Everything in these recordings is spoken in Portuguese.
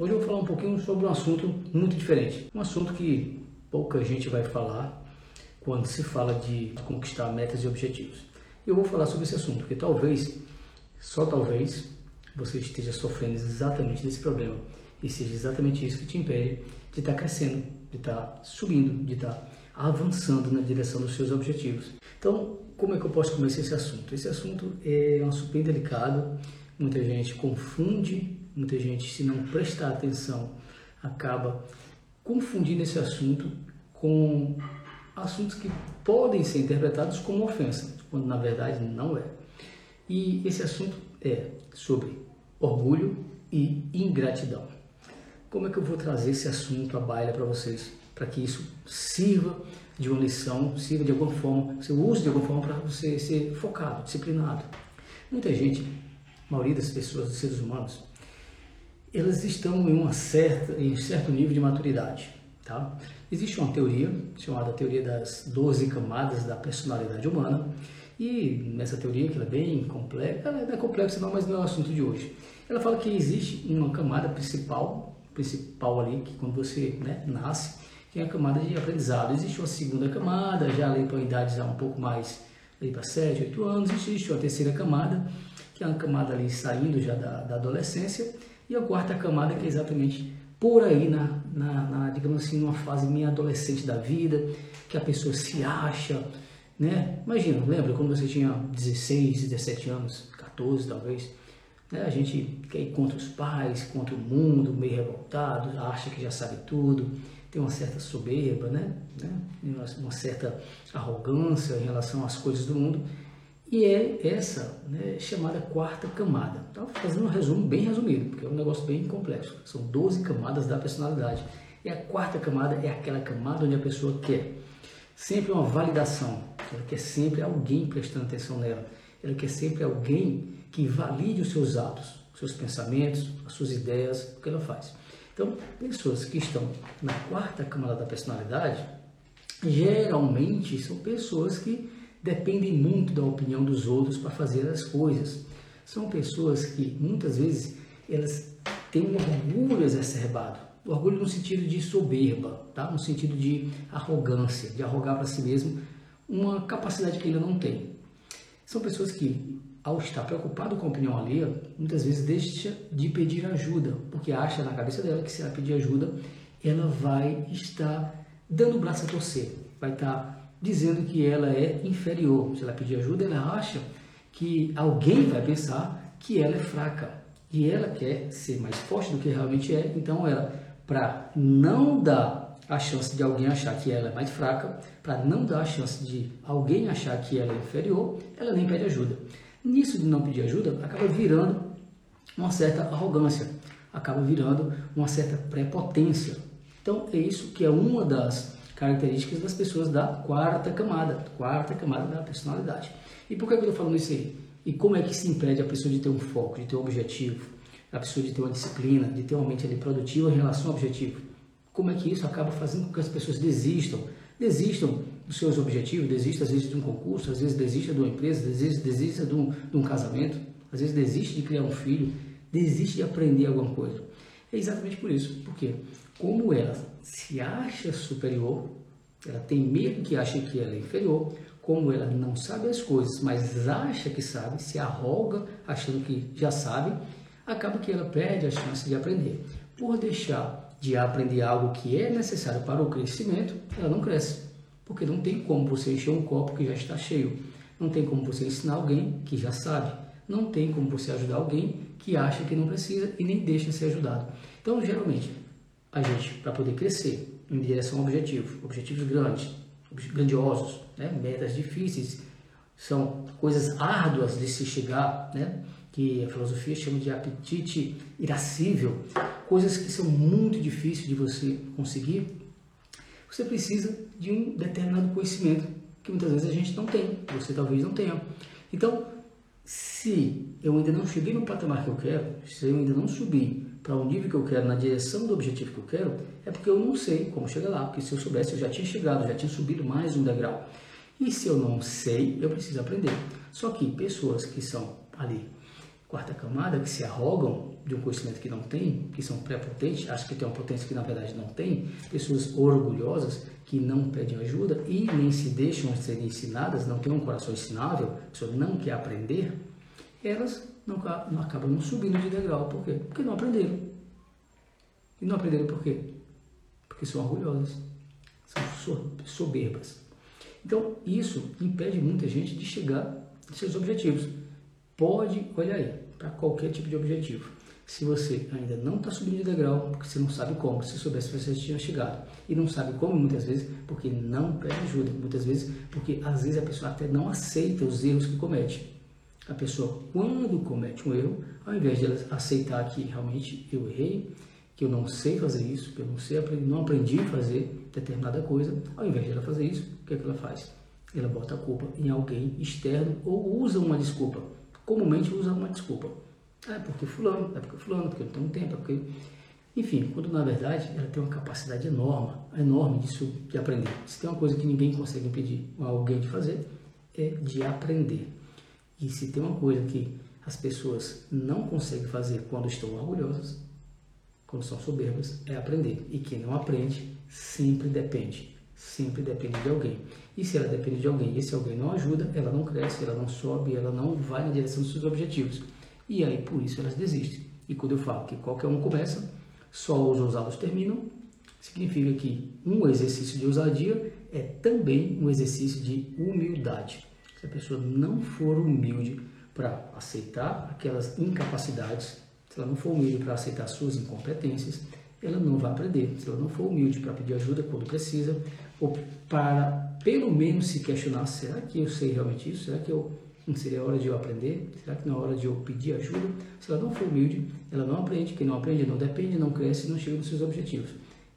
Hoje eu vou falar um pouquinho sobre um assunto muito diferente. Um assunto que pouca gente vai falar quando se fala de conquistar metas e objetivos. Eu vou falar sobre esse assunto, porque talvez, só talvez, você esteja sofrendo exatamente desse problema e seja exatamente isso que te impede de estar crescendo, de estar subindo, de estar avançando na direção dos seus objetivos. Então, como é que eu posso começar esse assunto? Esse assunto é um assunto bem delicado, muita gente confunde, muita gente, se não prestar atenção, acaba confundindo esse assunto com assuntos que podem ser interpretados como ofensa, quando na verdade não é. E esse assunto é sobre orgulho e ingratidão. Como é que eu vou trazer esse assunto à baila para vocês? Para que isso sirva de uma lição, sirva de alguma forma, você use de alguma forma para você ser focado, disciplinado. Muita gente, a maioria das pessoas, dos seres humanos, elas estão em, uma certa, em um certo nível de maturidade. Tá? Existe uma teoria chamada teoria das 12 camadas da personalidade humana, e nessa teoria, que ela é bem complexa, ela é complexa não, mas não é o assunto de hoje. Ela fala que existe uma camada principal, principal ali, que quando você né, nasce, que é a camada de aprendizado. Existe uma segunda camada, já ali para idades já um pouco mais, ali para 7, 8 anos. Existe uma terceira camada, que é uma camada ali saindo já da, da adolescência. E a quarta camada, que é exatamente por aí, na, na, na, digamos assim, numa fase meio adolescente da vida, que a pessoa se acha, né? Imagina, lembra quando você tinha 16, 17 anos, 14 talvez, né? a gente quer ir contra os pais, contra o mundo, meio revoltado, acha que já sabe tudo, tem uma certa soberba, né? né? uma certa arrogância em relação às coisas do mundo, e é essa né, chamada quarta camada. Então, fazendo um resumo bem resumido, porque é um negócio bem complexo. São 12 camadas da personalidade. E a quarta camada é aquela camada onde a pessoa quer sempre uma validação. Ela quer sempre alguém prestando atenção nela. Ela quer sempre alguém que valide os seus atos, os seus pensamentos, as suas ideias, o que ela faz. Então, pessoas que estão na quarta camada da personalidade, geralmente são pessoas que dependem muito da opinião dos outros para fazer as coisas. São pessoas que muitas vezes elas têm um orgulho exacerbado. Orgulho no sentido de soberba, tá? no sentido de arrogância, de arrogar para si mesmo uma capacidade que ainda não tem. São pessoas que, ao estar preocupado com a opinião alheia, muitas vezes deixa de pedir ajuda, porque acha na cabeça dela que se ela pedir ajuda, ela vai estar dando o braço a torcer, vai estar dizendo que ela é inferior. Se ela pedir ajuda, ela acha que alguém vai pensar que ela é fraca e ela quer ser mais forte do que realmente é. Então, ela, para não dar a chance de alguém achar que ela é mais fraca, para não dar a chance de alguém achar que ela é inferior, ela nem pede ajuda. Nisso de não pedir ajuda, acaba virando uma certa arrogância, acaba virando uma certa prepotência. Então, é isso que é uma das características das pessoas da quarta camada, quarta camada da personalidade. E por que eu estou falando isso aí? E como é que se impede a pessoa de ter um foco, de ter um objetivo, a pessoa de ter uma disciplina, de ter uma mente ali produtiva em relação ao objetivo? Como é que isso acaba fazendo com que as pessoas desistam? Desistam dos seus objetivos, desistam às vezes de um concurso, às vezes desistam de uma empresa, às desistam de um, de um casamento, às vezes desistem de criar um filho, desistem de aprender alguma coisa. É exatamente por isso. Porque como ela se acha superior, ela tem medo que ache que ela é inferior, como ela não sabe as coisas, mas acha que sabe, se arroga achando que já sabe, acaba que ela perde a chance de aprender. Por deixar de aprender algo que é necessário para o crescimento, ela não cresce. Porque não tem como você encher um copo que já está cheio. Não tem como você ensinar alguém que já sabe. Não tem como você ajudar alguém que acha que não precisa e nem deixa ser ajudado. Então, geralmente, a gente, para poder crescer em direção ao objetivo, objetivos grandes, grandiosos, né? metas difíceis, são coisas árduas de se chegar, né? que a filosofia chama de apetite irascível, coisas que são muito difíceis de você conseguir, você precisa de um determinado conhecimento que muitas vezes a gente não tem, você talvez não tenha. Então, se eu ainda não cheguei no patamar que eu quero, se eu ainda não subi para o nível que eu quero, na direção do objetivo que eu quero, é porque eu não sei como chegar lá. Porque se eu soubesse, eu já tinha chegado, já tinha subido mais um degrau. E se eu não sei, eu preciso aprender. Só que pessoas que são ali quarta camada, que se arrogam de um conhecimento que não tem, que são prepotentes, acham que tem uma potência que na verdade não tem, pessoas orgulhosas que não pedem ajuda e nem se deixam ser ensinadas, não têm um coração ensinável, a pessoa não quer aprender, elas não, não acabam não subindo de degrau. Por quê? Porque não aprenderam. E não aprenderam por quê? Porque são orgulhosas, são soberbas. Então, isso impede muita gente de chegar aos seus objetivos. Pode, olha aí, para qualquer tipo de objetivo. Se você ainda não está subindo de degrau, porque você não sabe como, se soubesse você tinha chegado. E não sabe como muitas vezes, porque não pede ajuda. Muitas vezes, porque às vezes a pessoa até não aceita os erros que comete. A pessoa, quando comete um erro, ao invés de ela aceitar que realmente eu errei, que eu não sei fazer isso, que eu não sei, não aprendi a fazer determinada coisa, ao invés de ela fazer isso, o que, é que ela faz? Ela bota a culpa em alguém externo ou usa uma desculpa. Comumente usa uma desculpa. Ah, é porque fulano, é porque fulano, porque eu não tenho tempo, é porque... Enfim, quando na verdade ela tem uma capacidade enorme, enorme disso, de aprender. Se tem uma coisa que ninguém consegue impedir alguém de fazer, é de aprender. E se tem uma coisa que as pessoas não conseguem fazer quando estão orgulhosas, quando são soberbas, é aprender. E quem não aprende sempre depende. Sempre depende de alguém. E se ela depende de alguém e esse alguém não ajuda, ela não cresce, ela não sobe, ela não vai na direção dos seus objetivos. E aí, por isso, elas desistem. E quando eu falo que qualquer um começa, só os ousados terminam, significa que um exercício de ousadia é também um exercício de humildade. Se a pessoa não for humilde para aceitar aquelas incapacidades, se ela não for humilde para aceitar suas incompetências, ela não vai aprender. Se ela não for humilde para pedir ajuda quando precisa, ou para pelo menos se questionar: será que eu sei realmente isso? Será que eu não seria hora de eu aprender? Será que não é hora de eu pedir ajuda? Se ela não for humilde, ela não aprende. Quem não aprende não depende, não cresce não chega nos seus objetivos.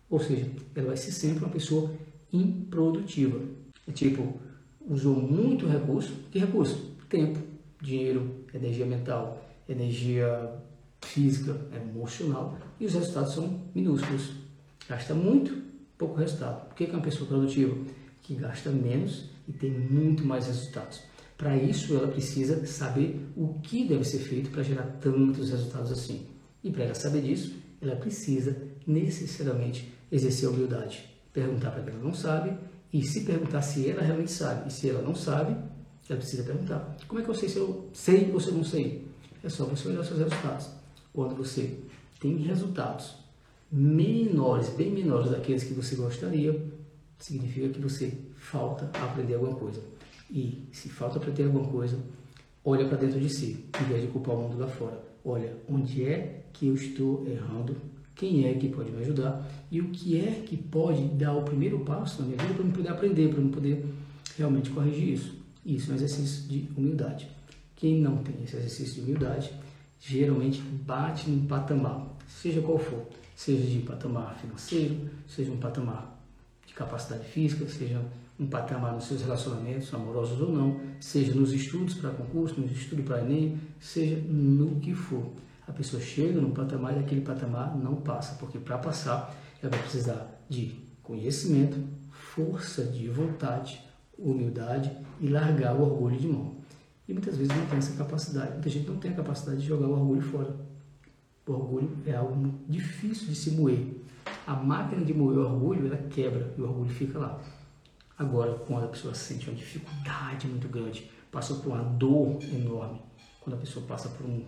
Ou seja, ela vai ser sempre uma pessoa improdutiva. É tipo, usou muito recurso. Que recurso? Tempo, dinheiro, energia mental, energia física, emocional, e os resultados são minúsculos. Gasta muito, pouco resultado. Por que é uma pessoa produtiva? Que gasta menos e tem muito mais resultados. Para isso, ela precisa saber o que deve ser feito para gerar tantos resultados assim. E para ela saber disso, ela precisa necessariamente exercer a humildade. Perguntar para quem não sabe e se perguntar se ela realmente sabe. E se ela não sabe, ela precisa perguntar: como é que eu sei se eu sei ou se eu não sei? É só você olhar seus resultados quando você tem resultados menores, bem menores daqueles que você gostaria, significa que você falta aprender alguma coisa. E se falta aprender alguma coisa, olha para dentro de si, em vez de culpar o mundo lá fora. Olha onde é que eu estou errando, quem é que pode me ajudar e o que é que pode dar o primeiro passo na minha vida para eu poder aprender, para eu poder realmente corrigir isso. Isso é um exercício de humildade. Quem não tem esse exercício de humildade geralmente bate num patamar, seja qual for, seja de patamar financeiro, seja um patamar de capacidade física, seja um patamar nos seus relacionamentos, amorosos ou não, seja nos estudos para concurso, nos estudos para Enem, seja no que for. A pessoa chega num patamar e aquele patamar não passa, porque para passar ela vai precisar de conhecimento, força de vontade, humildade e largar o orgulho de mão. E muitas vezes não tem essa capacidade. Muita gente não tem a capacidade de jogar o orgulho fora. O orgulho é algo difícil de se moer. A máquina de moer o orgulho, ela quebra e o orgulho fica lá. Agora, quando a pessoa sente uma dificuldade muito grande, passa por uma dor enorme, quando a pessoa passa por um,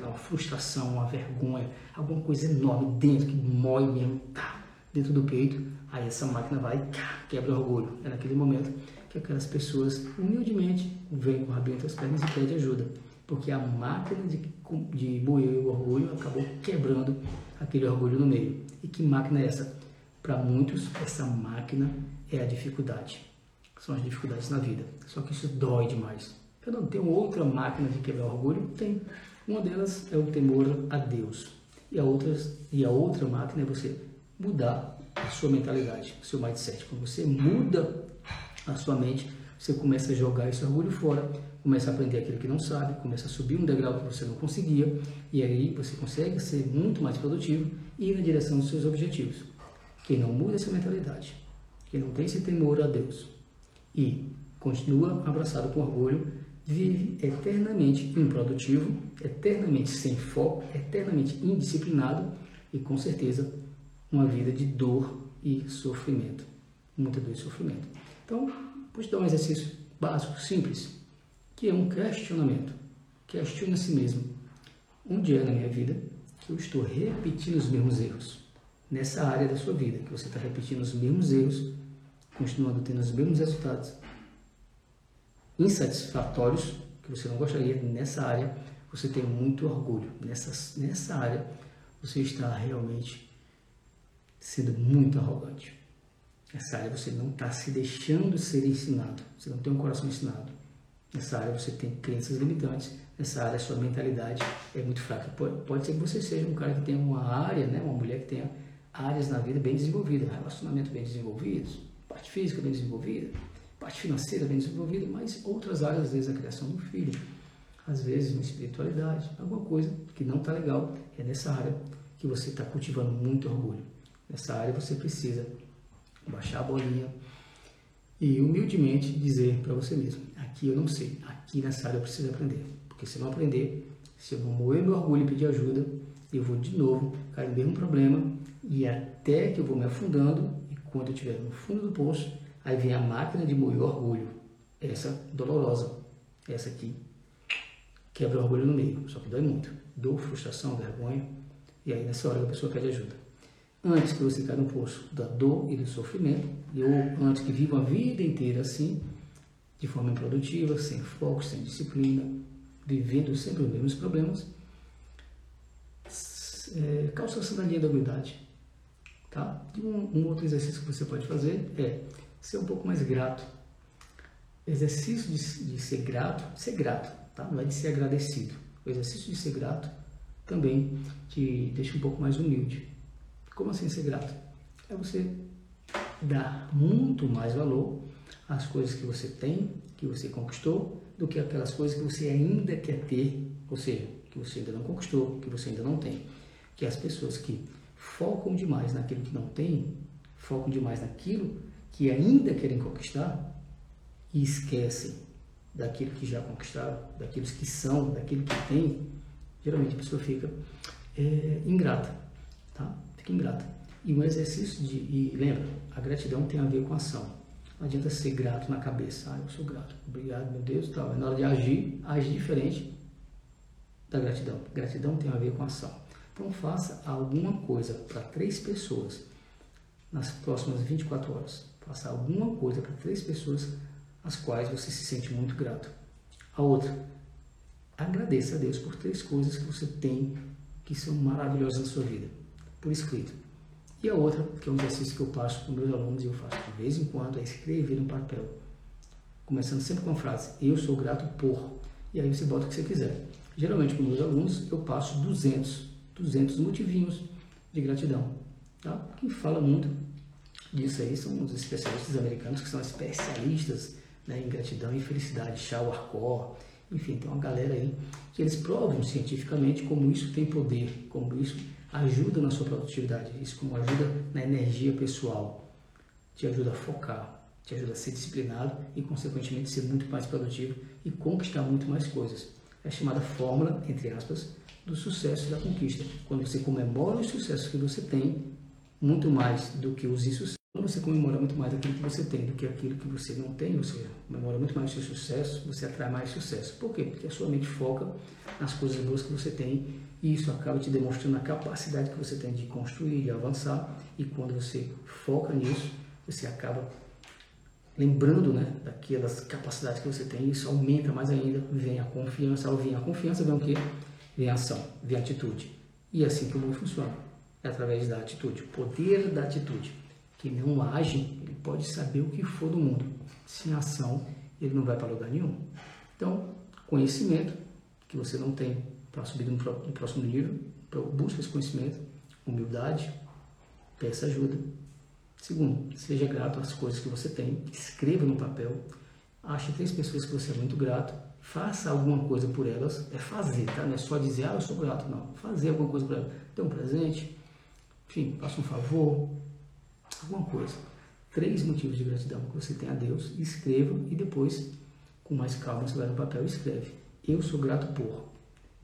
lá, uma frustração, uma vergonha, alguma coisa enorme dentro que mói mesmo, tá, dentro do peito, aí essa máquina vai e quebra o orgulho. É naquele momento que aquelas pessoas humildemente vêm com o rabinho entre as pernas e pedem ajuda, porque a máquina de, de moer o orgulho acabou quebrando aquele orgulho no meio. E que máquina é essa? Para muitos, essa máquina é a dificuldade. São as dificuldades na vida. Só que isso dói demais. Eu não tenho outra máquina de quebrar orgulho? Tem. Uma delas é o temor a Deus. E a, e a outra máquina é você mudar a sua mentalidade, o seu mindset. Quando você muda a sua mente, você começa a jogar esse orgulho fora, começa a aprender aquilo que não sabe, começa a subir um degrau que você não conseguia, e aí você consegue ser muito mais produtivo e ir na direção dos seus objetivos. Quem não muda essa mentalidade, quem não tem esse temor a Deus e continua abraçado com orgulho, vive eternamente improdutivo, eternamente sem foco, eternamente indisciplinado e com certeza uma vida de dor e sofrimento. Muita dor e sofrimento. Então, vou te dar um exercício básico, simples, que é um questionamento. Questione a si mesmo. Onde é na minha vida que eu estou repetindo os mesmos erros? Nessa área da sua vida, que você está repetindo os mesmos erros, continuando tendo os mesmos resultados insatisfatórios, que você não gostaria, nessa área você tem muito orgulho. Nessa, nessa área você está realmente sendo muito arrogante. Nessa área você não está se deixando ser ensinado, você não tem um coração ensinado. Nessa área você tem crenças limitantes, nessa área sua mentalidade é muito fraca. Pode, ser que você seja um cara que tenha uma área, né, uma mulher que tenha áreas na vida bem desenvolvidas, relacionamento bem desenvolvidos, parte física bem desenvolvida, parte financeira bem desenvolvida, mas outras áreas, às vezes a criação do filho, às vezes uma espiritualidade, alguma coisa que não está legal, é nessa área que você está cultivando muito orgulho. Nessa área você precisa baixar a bolinha e humildemente dizer para você mesmo: aqui eu não sei, aqui nessa área eu preciso aprender. Porque se eu não aprender, se eu não moer meu orgulho e pedir ajuda, eu vou de novo cair no mesmo problema e até que eu vou me afundando e quando eu estiver no fundo do poço, aí vem a máquina de moer orgulho. Essa dolorosa, essa aqui quebra o orgulho no meio, só que dói muito. Dor, frustração, vergonha, e aí nessa hora a pessoa pede ajuda antes que você caia no poço da dor e do sofrimento, ou antes que viva a vida inteira assim, de forma improdutiva, sem foco, sem disciplina, vivendo sempre os mesmos problemas, é, calça a sandalinha da humildade. Tá? E um, um, outro exercício que você pode fazer é ser um pouco mais grato. Exercício de, de ser grato, ser grato, tá? não é de ser agradecido. O exercício de ser grato também te deixa um pouco mais humilde. Como assim ser grato? É você dar muito mais valor às coisas que você tem, que você conquistou, do que aquelas coisas que você ainda quer ter, ou seja, que você ainda não conquistou, que você ainda não tem. Que as pessoas que focam demais naquilo que não tem, focam demais naquilo que ainda querem conquistar e esquecem daquilo que já conquistaram, daqueles que são, daquilo que tem, geralmente a pessoa fica é, ingrata, tá? Fica ingrata. E um exercício de. E lembra, a gratidão tem a ver com ação. Não adianta ser grato na cabeça. Ah, eu sou grato. Obrigado, meu Deus. Tal. Na hora de agir, age diferente da gratidão. Gratidão tem a ver com ação. Então faça alguma coisa para três pessoas nas próximas 24 horas. Faça alguma coisa para três pessoas às quais você se sente muito grato. A outra, agradeça a Deus por três coisas que você tem que são maravilhosas na sua vida por escrito. E a outra, que é um exercício que eu passo os meus alunos e eu faço de vez em quando, é escrever no papel. Começando sempre com a frase, eu sou grato por. E aí você bota o que você quiser. Geralmente com meus alunos eu passo 200, 200 motivinhos de gratidão. Tá? Quem fala muito disso aí são os especialistas americanos que são especialistas né, em gratidão e felicidade, Shaw Arcor, enfim, tem uma galera aí que eles provam cientificamente como isso tem poder, como isso ajuda na sua produtividade, isso como ajuda na energia pessoal, te ajuda a focar, te ajuda a ser disciplinado e, consequentemente, ser muito mais produtivo e conquistar muito mais coisas. É a chamada fórmula, entre aspas, do sucesso e da conquista. Quando você comemora os sucessos que você tem, muito mais do que os insucessos, você comemora muito mais aquilo que você tem do que aquilo que você não tem, seja, comemora muito mais o seu sucesso, você atrai mais sucesso. Por quê? Porque a sua mente foca nas coisas boas que você tem e isso acaba te demonstrando a capacidade que você tem de construir, de avançar. E quando você foca nisso, você acaba lembrando né, daquelas capacidades que você tem. Isso aumenta mais ainda. Vem a confiança. Ao vir a confiança, vem o quê? Vem a ação, vem a atitude. E é assim que o mundo funciona. É através da atitude. O poder da atitude. Que não age, ele pode saber o que for do mundo. Sem ação, ele não vai para lugar nenhum. Então, conhecimento que você não tem para subir no, próximo nível, busca esse conhecimento, humildade, peça ajuda. Segundo, seja grato às coisas que você tem, escreva no papel, ache três pessoas que você é muito grato, faça alguma coisa por elas, é fazer, tá? Não é só dizer, ah, eu sou grato, não. Fazer alguma coisa por elas. Dê um presente, enfim, faça um favor, alguma coisa. Três motivos de gratidão que você tem a Deus, escreva e depois com mais calma, você vai no papel e escreve. Eu sou grato por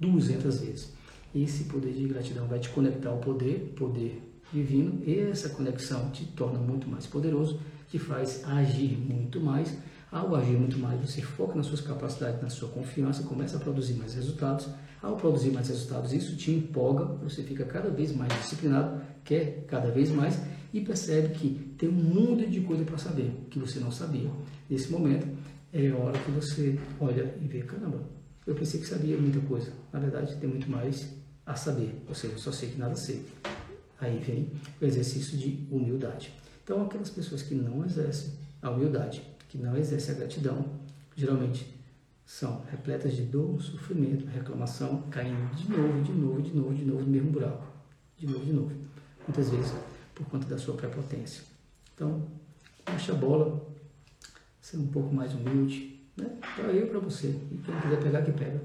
200 vezes. Esse poder de gratidão vai te conectar ao poder, poder divino, e essa conexão te torna muito mais poderoso, te faz agir muito mais. Ao agir muito mais, você foca nas suas capacidades, na sua confiança, começa a produzir mais resultados. Ao produzir mais resultados, isso te empolga, você fica cada vez mais disciplinado, quer cada vez mais e percebe que tem um mundo de coisa para saber que você não sabia. Nesse momento, é a hora que você olha e vê: caramba, eu pensei que sabia muita coisa. Na verdade, tem muito mais a saber, ou seja, só sei que nada sei. Aí vem o exercício de humildade. Então, aquelas pessoas que não exercem a humildade, que não exercem a gratidão, geralmente são repletas de dor, sofrimento, reclamação, caindo de novo, de novo, de novo, de novo no mesmo buraco. De novo, de novo. Muitas vezes por conta da sua prepotência. Então, baixa a bola, ser um pouco mais humilde, né? Para eu e para você. E quem quiser pegar, que pega.